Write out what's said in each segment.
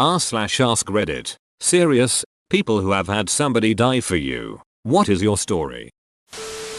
r slash ask reddit. Serious, people who have had somebody die for you. What is your story?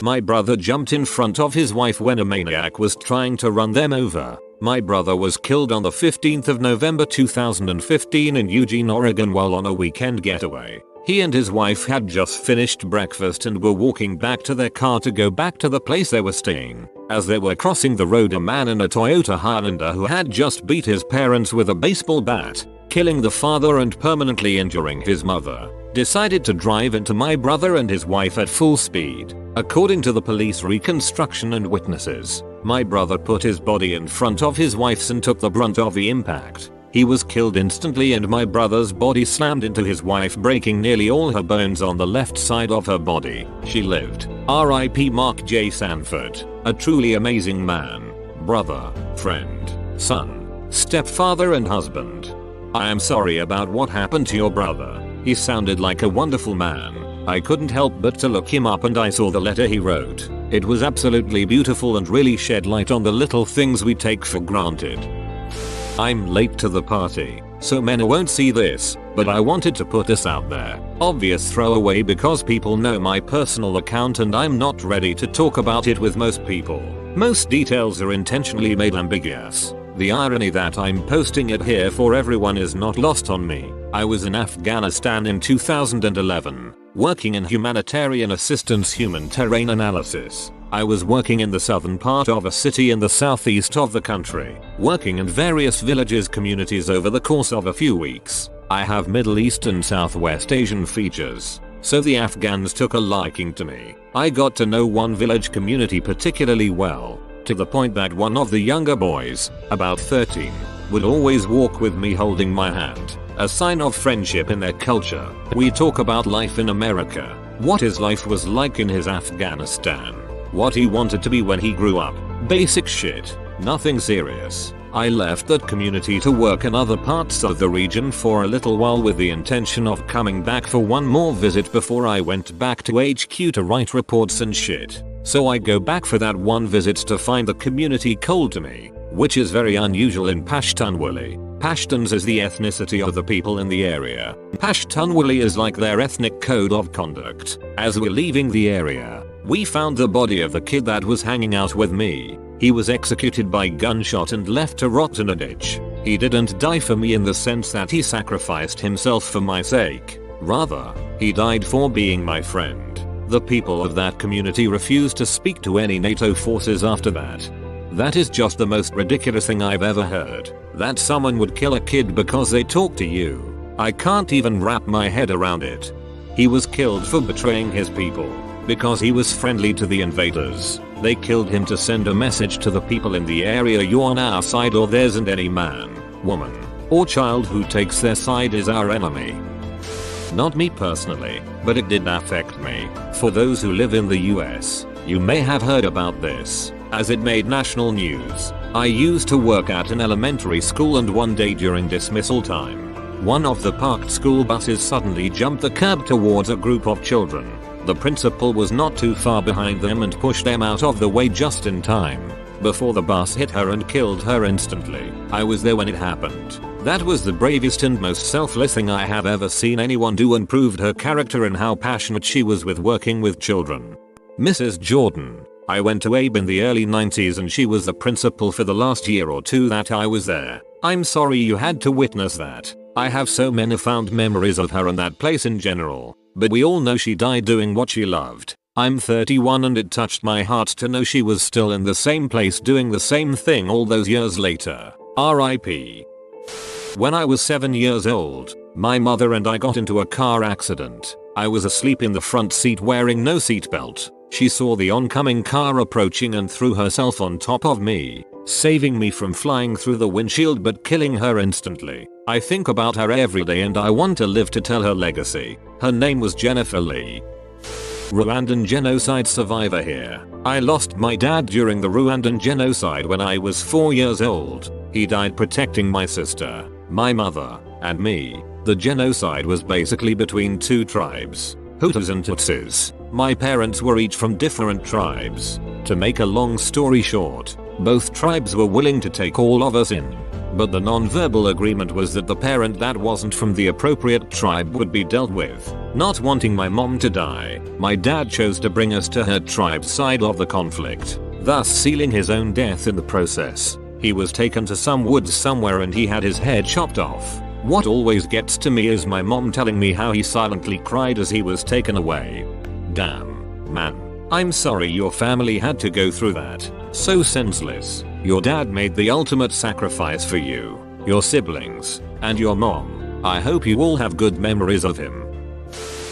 My brother jumped in front of his wife when a maniac was trying to run them over. My brother was killed on the 15th of November 2015 in Eugene, Oregon while on a weekend getaway. He and his wife had just finished breakfast and were walking back to their car to go back to the place they were staying. As they were crossing the road a man in a Toyota Highlander who had just beat his parents with a baseball bat, killing the father and permanently injuring his mother, decided to drive into my brother and his wife at full speed. According to the police reconstruction and witnesses, my brother put his body in front of his wife's and took the brunt of the impact. He was killed instantly and my brother's body slammed into his wife breaking nearly all her bones on the left side of her body. She lived. RIP Mark J. Sanford. A truly amazing man. Brother, friend, son, stepfather and husband. I am sorry about what happened to your brother. He sounded like a wonderful man. I couldn't help but to look him up and I saw the letter he wrote. It was absolutely beautiful and really shed light on the little things we take for granted. I'm late to the party, so Mena won't see this, but I wanted to put this out there. Obvious throwaway because people know my personal account and I'm not ready to talk about it with most people. Most details are intentionally made ambiguous. The irony that I'm posting it here for everyone is not lost on me. I was in Afghanistan in 2011, working in humanitarian assistance human terrain analysis. I was working in the southern part of a city in the southeast of the country, working in various villages communities over the course of a few weeks. I have Middle East and Southwest Asian features, so the Afghans took a liking to me. I got to know one village community particularly well, to the point that one of the younger boys, about 13, would always walk with me holding my hand, a sign of friendship in their culture. We talk about life in America, what his life was like in his Afghanistan, what he wanted to be when he grew up. Basic shit. Nothing serious. I left that community to work in other parts of the region for a little while with the intention of coming back for one more visit before I went back to HQ to write reports and shit. So I go back for that one visit to find the community cold to me, which is very unusual in Pashtunwali. Pashtuns is the ethnicity of the people in the area. Pashtunwali is like their ethnic code of conduct. As we're leaving the area, we found the body of the kid that was hanging out with me. He was executed by gunshot and left to rot in a ditch. He didn't die for me in the sense that he sacrificed himself for my sake. Rather, he died for being my friend. The people of that community refused to speak to any NATO forces after that. That is just the most ridiculous thing I've ever heard. That someone would kill a kid because they talk to you. I can't even wrap my head around it. He was killed for betraying his people. Because he was friendly to the invaders, they killed him to send a message to the people in the area you're on our side or there isn't any man, woman, or child who takes their side is our enemy. Not me personally, but it did affect me. For those who live in the US, you may have heard about this, as it made national news. I used to work at an elementary school and one day during dismissal time, one of the parked school buses suddenly jumped the curb towards a group of children. The principal was not too far behind them and pushed them out of the way just in time. Before the bus hit her and killed her instantly. I was there when it happened. That was the bravest and most selfless thing I have ever seen anyone do and proved her character and how passionate she was with working with children. Mrs. Jordan. I went to Abe in the early 90s and she was the principal for the last year or two that I was there. I'm sorry you had to witness that. I have so many fond memories of her and that place in general. But we all know she died doing what she loved. I'm 31 and it touched my heart to know she was still in the same place doing the same thing all those years later. RIP. When I was 7 years old, my mother and I got into a car accident. I was asleep in the front seat wearing no seatbelt. She saw the oncoming car approaching and threw herself on top of me, saving me from flying through the windshield but killing her instantly. I think about her every day and I want to live to tell her legacy. Her name was Jennifer Lee. Rwandan genocide survivor here. I lost my dad during the Rwandan genocide when I was 4 years old. He died protecting my sister, my mother, and me. The genocide was basically between two tribes, Hutus and Tutsis. My parents were each from different tribes. To make a long story short, both tribes were willing to take all of us in. But the non-verbal agreement was that the parent that wasn't from the appropriate tribe would be dealt with. Not wanting my mom to die, my dad chose to bring us to her tribe's side of the conflict, thus sealing his own death in the process. He was taken to some woods somewhere and he had his head chopped off. What always gets to me is my mom telling me how he silently cried as he was taken away. Damn. Man. I'm sorry your family had to go through that. So senseless. Your dad made the ultimate sacrifice for you, your siblings, and your mom. I hope you all have good memories of him.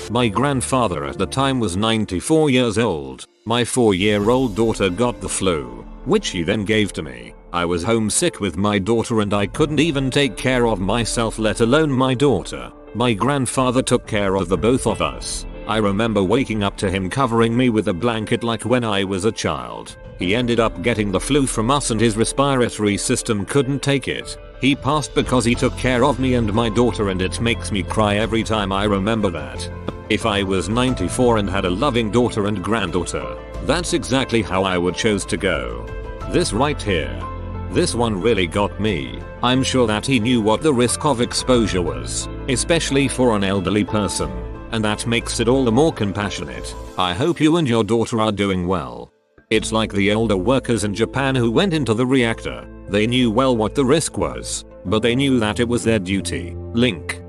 My grandfather at the time was 94 years old. My 4 year old daughter got the flu, which he then gave to me. I was homesick with my daughter and I couldn't even take care of myself let alone my daughter. My grandfather took care of the both of us. I remember waking up to him covering me with a blanket like when I was a child. He ended up getting the flu from us and his respiratory system couldn't take it. He passed because he took care of me and my daughter and it makes me cry every time I remember that. If I was 94 and had a loving daughter and granddaughter, that's exactly how I would chose to go. This right here. This one really got me. I'm sure that he knew what the risk of exposure was, especially for an elderly person. And that makes it all the more compassionate. I hope you and your daughter are doing well. It's like the older workers in Japan who went into the reactor. They knew well what the risk was, but they knew that it was their duty. Link.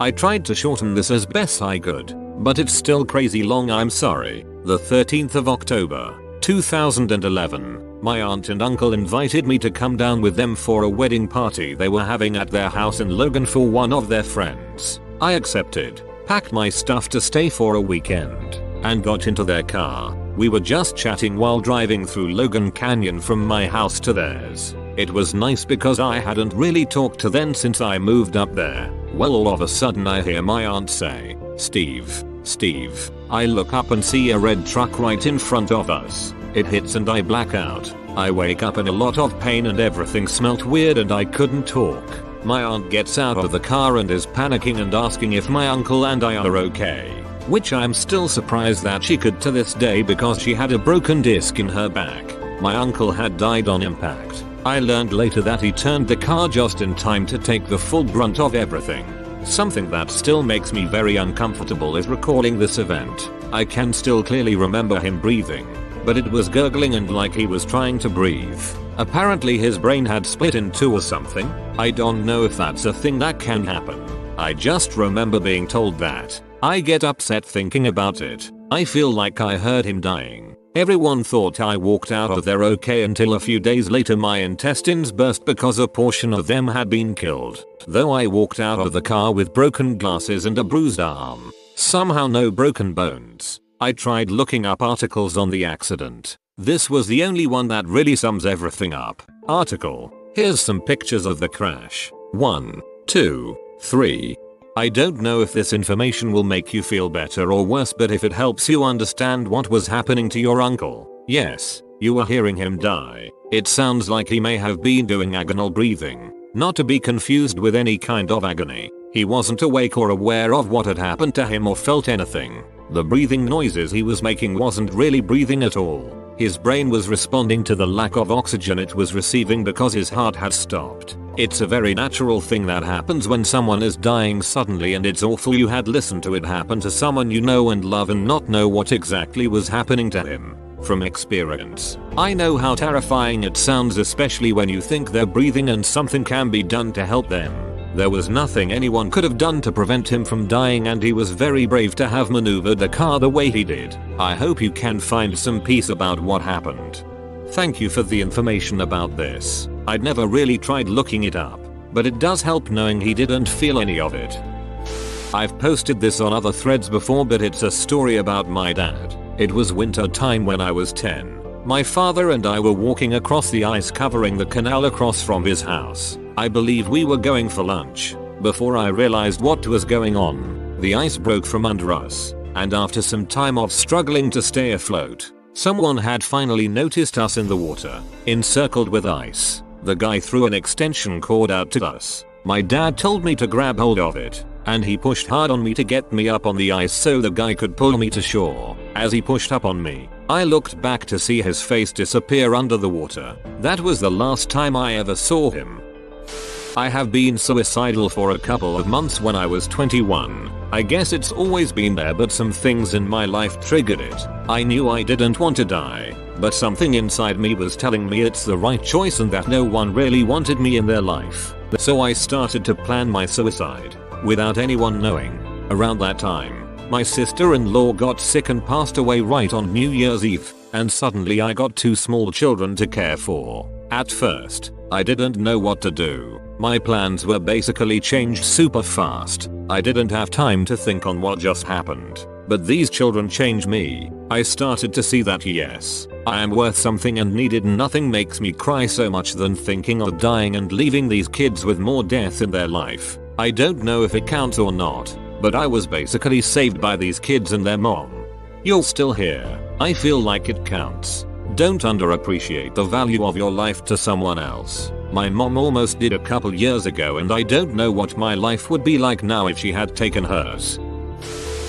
I tried to shorten this as best I could, but it's still crazy long I'm sorry. The 13th of October, 2011. My aunt and uncle invited me to come down with them for a wedding party they were having at their house in Logan for one of their friends. I accepted, packed my stuff to stay for a weekend, and got into their car. We were just chatting while driving through Logan Canyon from my house to theirs. It was nice because I hadn't really talked to them since I moved up there. Well all of a sudden I hear my aunt say, Steve, Steve. I look up and see a red truck right in front of us. It hits and I black out. I wake up in a lot of pain and everything smelt weird and I couldn't talk. My aunt gets out of the car and is panicking and asking if my uncle and I are okay. Which I'm still surprised that she could to this day because she had a broken disc in her back. My uncle had died on impact. I learned later that he turned the car just in time to take the full brunt of everything. Something that still makes me very uncomfortable is recalling this event. I can still clearly remember him breathing but it was gurgling and like he was trying to breathe. Apparently his brain had split in two or something. I don't know if that's a thing that can happen. I just remember being told that. I get upset thinking about it. I feel like I heard him dying. Everyone thought I walked out of there okay until a few days later my intestines burst because a portion of them had been killed. Though I walked out of the car with broken glasses and a bruised arm. Somehow no broken bones. I tried looking up articles on the accident. This was the only one that really sums everything up. Article. Here's some pictures of the crash. 1, 2, 3. I don't know if this information will make you feel better or worse but if it helps you understand what was happening to your uncle. Yes, you were hearing him die. It sounds like he may have been doing agonal breathing. Not to be confused with any kind of agony. He wasn't awake or aware of what had happened to him or felt anything. The breathing noises he was making wasn't really breathing at all. His brain was responding to the lack of oxygen it was receiving because his heart had stopped. It's a very natural thing that happens when someone is dying suddenly and it's awful you had listened to it happen to someone you know and love and not know what exactly was happening to him. From experience, I know how terrifying it sounds especially when you think they're breathing and something can be done to help them. There was nothing anyone could have done to prevent him from dying and he was very brave to have maneuvered the car the way he did. I hope you can find some peace about what happened. Thank you for the information about this. I'd never really tried looking it up, but it does help knowing he didn't feel any of it. I've posted this on other threads before but it's a story about my dad. It was winter time when I was 10. My father and I were walking across the ice covering the canal across from his house. I believe we were going for lunch. Before I realized what was going on, the ice broke from under us, and after some time of struggling to stay afloat, someone had finally noticed us in the water, encircled with ice. The guy threw an extension cord out to us. My dad told me to grab hold of it, and he pushed hard on me to get me up on the ice so the guy could pull me to shore. As he pushed up on me, I looked back to see his face disappear under the water. That was the last time I ever saw him. I have been suicidal for a couple of months when I was 21. I guess it's always been there but some things in my life triggered it. I knew I didn't want to die, but something inside me was telling me it's the right choice and that no one really wanted me in their life. So I started to plan my suicide, without anyone knowing. Around that time, my sister-in-law got sick and passed away right on New Year's Eve, and suddenly I got two small children to care for. At first, I didn't know what to do. My plans were basically changed super fast. I didn't have time to think on what just happened. But these children changed me. I started to see that yes, I am worth something and needed nothing makes me cry so much than thinking of dying and leaving these kids with more death in their life. I don't know if it counts or not, but I was basically saved by these kids and their mom. You're still here. I feel like it counts. Don't underappreciate the value of your life to someone else. My mom almost did a couple years ago and I don't know what my life would be like now if she had taken hers.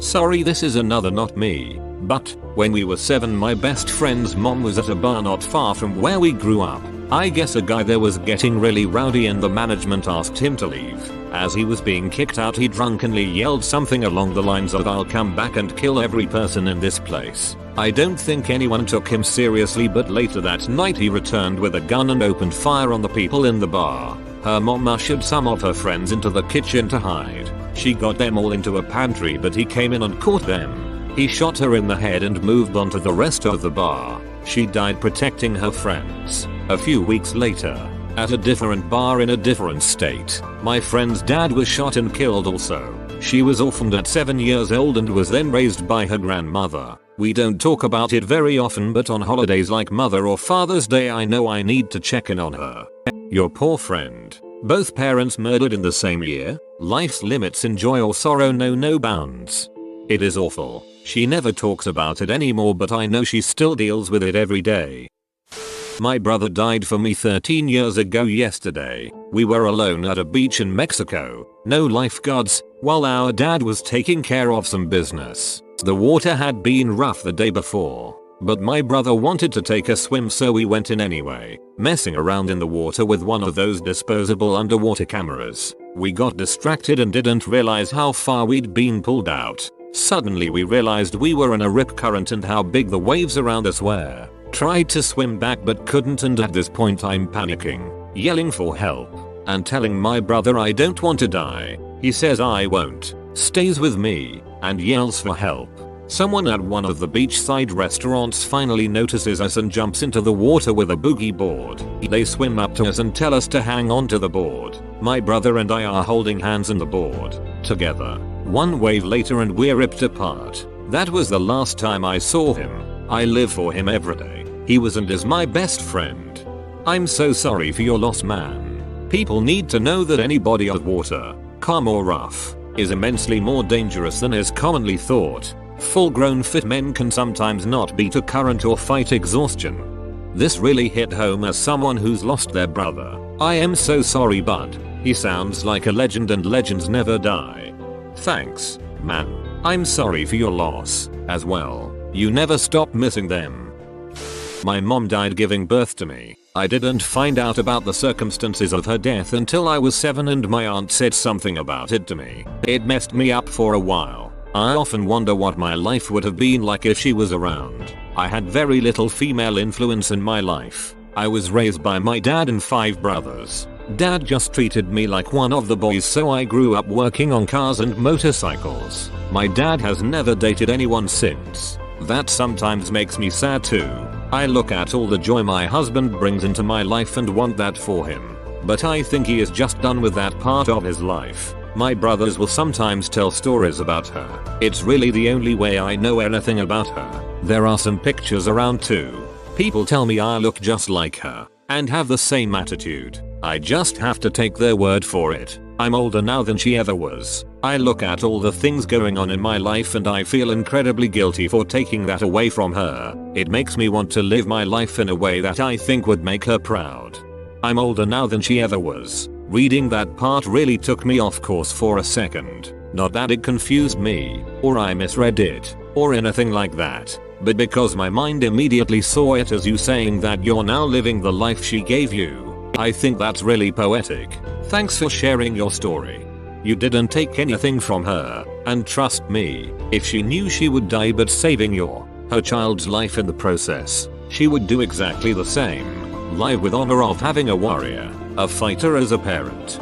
Sorry this is another not me, but when we were 7 my best friend's mom was at a bar not far from where we grew up. I guess a guy there was getting really rowdy and the management asked him to leave. As he was being kicked out he drunkenly yelled something along the lines of I'll come back and kill every person in this place. I don't think anyone took him seriously but later that night he returned with a gun and opened fire on the people in the bar. Her mom ushered some of her friends into the kitchen to hide. She got them all into a pantry but he came in and caught them. He shot her in the head and moved on to the rest of the bar. She died protecting her friends. A few weeks later, at a different bar in a different state, my friend's dad was shot and killed also. She was orphaned at 7 years old and was then raised by her grandmother. We don't talk about it very often but on holidays like Mother or Father's Day I know I need to check in on her. Your poor friend. Both parents murdered in the same year. Life's limits in joy or sorrow know no bounds. It is awful. She never talks about it anymore but I know she still deals with it every day. My brother died for me 13 years ago yesterday. We were alone at a beach in Mexico, no lifeguards, while our dad was taking care of some business. The water had been rough the day before, but my brother wanted to take a swim so we went in anyway, messing around in the water with one of those disposable underwater cameras. We got distracted and didn't realize how far we'd been pulled out. Suddenly we realized we were in a rip current and how big the waves around us were. Tried to swim back but couldn't and at this point I'm panicking, yelling for help, and telling my brother I don't want to die. He says I won't, stays with me, and yells for help. Someone at one of the beachside restaurants finally notices us and jumps into the water with a boogie board. They swim up to us and tell us to hang on to the board. My brother and I are holding hands in the board, together. One wave later and we're ripped apart. That was the last time I saw him. I live for him every day. He was and is my best friend. I'm so sorry for your loss man. People need to know that any body of water, calm or rough, is immensely more dangerous than is commonly thought. Full grown fit men can sometimes not beat a current or fight exhaustion. This really hit home as someone who's lost their brother. I am so sorry bud. He sounds like a legend and legends never die. Thanks, man. I'm sorry for your loss, as well. You never stop missing them. My mom died giving birth to me. I didn't find out about the circumstances of her death until I was 7 and my aunt said something about it to me. It messed me up for a while. I often wonder what my life would have been like if she was around. I had very little female influence in my life. I was raised by my dad and five brothers. Dad just treated me like one of the boys so I grew up working on cars and motorcycles. My dad has never dated anyone since. That sometimes makes me sad too. I look at all the joy my husband brings into my life and want that for him. But I think he is just done with that part of his life. My brothers will sometimes tell stories about her. It's really the only way I know anything about her. There are some pictures around too. People tell me I look just like her and have the same attitude. I just have to take their word for it. I'm older now than she ever was. I look at all the things going on in my life and I feel incredibly guilty for taking that away from her. It makes me want to live my life in a way that I think would make her proud. I'm older now than she ever was. Reading that part really took me off course for a second. Not that it confused me, or I misread it, or anything like that, but because my mind immediately saw it as you saying that you're now living the life she gave you. I think that's really poetic. Thanks for sharing your story. You didn't take anything from her, and trust me, if she knew she would die but saving your, her child's life in the process, she would do exactly the same. Live with honor of having a warrior, a fighter as a parent.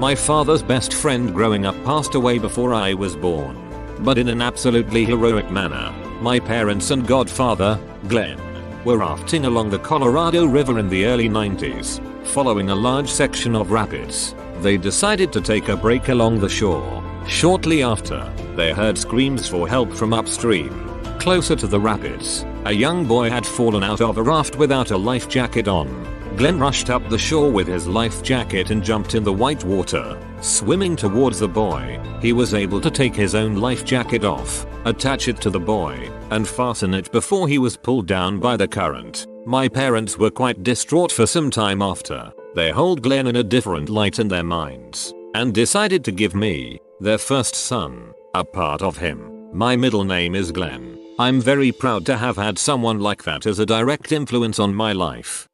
My father's best friend growing up passed away before I was born. But in an absolutely heroic manner. My parents and godfather, Glenn, were rafting along the Colorado River in the early 90s. Following a large section of rapids, they decided to take a break along the shore. Shortly after, they heard screams for help from upstream. Closer to the rapids, a young boy had fallen out of a raft without a life jacket on. Glenn rushed up the shore with his life jacket and jumped in the white water. Swimming towards the boy, he was able to take his own life jacket off, attach it to the boy, and fasten it before he was pulled down by the current. My parents were quite distraught for some time after. They hold Glenn in a different light in their minds, and decided to give me, their first son, a part of him. My middle name is Glenn. I'm very proud to have had someone like that as a direct influence on my life.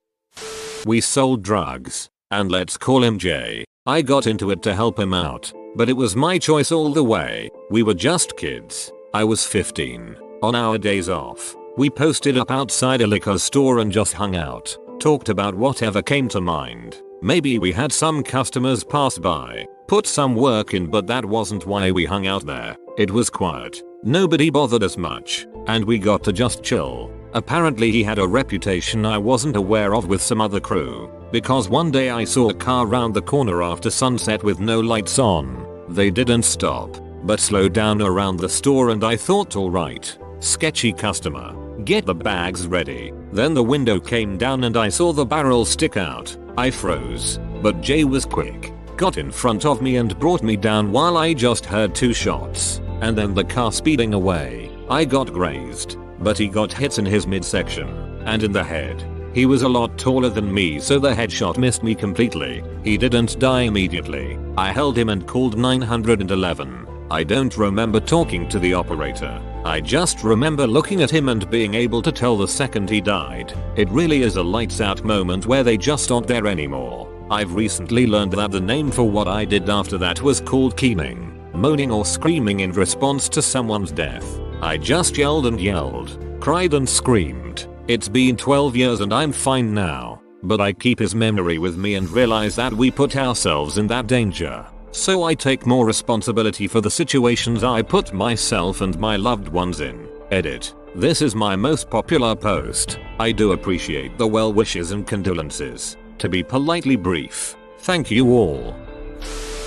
We sold drugs, and let's call him Jay. I got into it to help him out, but it was my choice all the way. We were just kids. I was 15. On our days off, we posted up outside a liquor store and just hung out, talked about whatever came to mind. Maybe we had some customers pass by, put some work in but that wasn't why we hung out there. It was quiet. Nobody bothered us much, and we got to just chill. Apparently he had a reputation I wasn't aware of with some other crew, because one day I saw a car round the corner after sunset with no lights on. They didn't stop, but slowed down around the store and I thought alright, sketchy customer, get the bags ready. Then the window came down and I saw the barrel stick out. I froze, but Jay was quick, got in front of me and brought me down while I just heard two shots, and then the car speeding away. I got grazed, but he got hits in his midsection and in the head. He was a lot taller than me so the headshot missed me completely. He didn't die immediately. I held him and called 911. I don't remember talking to the operator. I just remember looking at him and being able to tell the second he died. It really is a lights out moment where they just aren't there anymore. I've recently learned that the name for what I did after that was called keening, moaning or screaming in response to someone's death. I just yelled and yelled, cried and screamed. It's been 12 years and I'm fine now, but I keep his memory with me and realize that we put ourselves in that danger. So I take more responsibility for the situations I put myself and my loved ones in. Edit. This is my most popular post. I do appreciate the well wishes and condolences. To be politely brief, thank you all.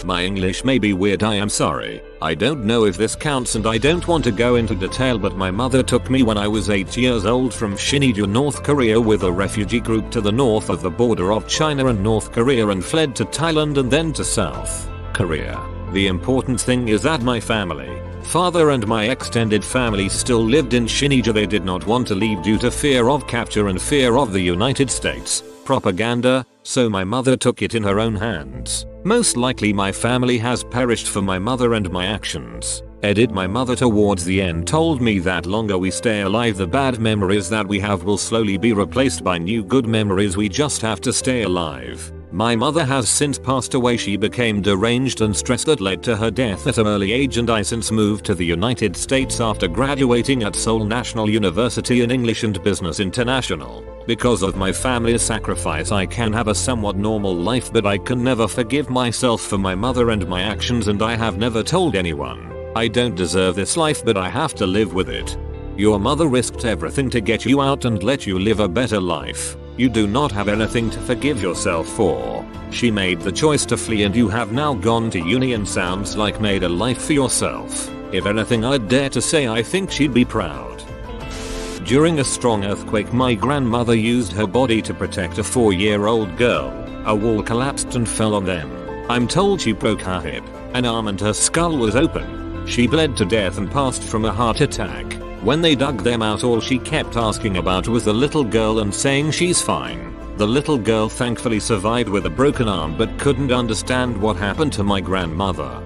My English may be weird I am sorry. I don't know if this counts and I don't want to go into detail but my mother took me when I was 8 years old from Sinŭiju, North Korea with a refugee group to the north of the border of China and North Korea and fled to Thailand and then to South Korea. The important thing is that my family, father and my extended family still lived in Sinŭiju they did not want to leave due to fear of capture and fear of the United States propaganda, so my mother took it in her own hands. Most likely my family has perished for my mother and my actions. Edit my mother towards the end told me that longer we stay alive the bad memories that we have will slowly be replaced by new good memories we just have to stay alive. My mother has since passed away she became deranged and stressed that led to her death at an early age and I since moved to the United States after graduating at Seoul National University in English and Business International. Because of my family's sacrifice I can have a somewhat normal life but I can never forgive myself for my mother and my actions and I have never told anyone. I don't deserve this life but I have to live with it. Your mother risked everything to get you out and let you live a better life. You do not have anything to forgive yourself for. She made the choice to flee and you have now gone to uni and sounds like made a life for yourself. If anything I'd dare to say I think she'd be proud. During a strong earthquake my grandmother used her body to protect a 4 year old girl. A wall collapsed and fell on them. I'm told she broke her hip, an arm and her skull was open. She bled to death and passed from a heart attack. When they dug them out all she kept asking about was the little girl and saying she's fine. The little girl thankfully survived with a broken arm but couldn't understand what happened to my grandmother.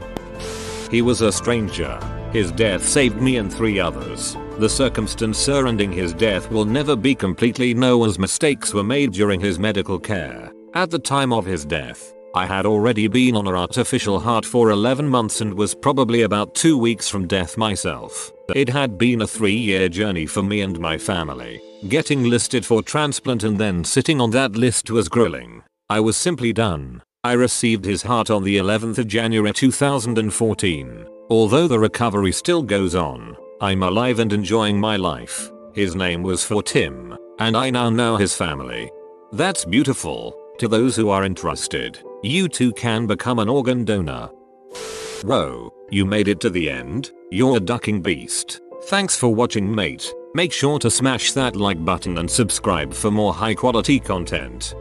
He was a stranger. His death saved me and three others. The circumstance surrounding his death will never be completely known as mistakes were made during his medical care. At the time of his death, I had already been on an artificial heart for 11 months and was probably about 2 weeks from death myself. It had been a 3 year journey for me and my family. Getting listed for transplant and then sitting on that list was grueling. I was simply done. I received his heart on the 11th of January 2014. Although the recovery still goes on, I'm alive and enjoying my life. His name was for Tim, and I now know his family. That's beautiful. To those who are interested, you too can become an organ donor. Whoa, you made it to the end? You're a ducking beast. Thanks for watching mate. Make sure to smash that like button and subscribe for more high quality content.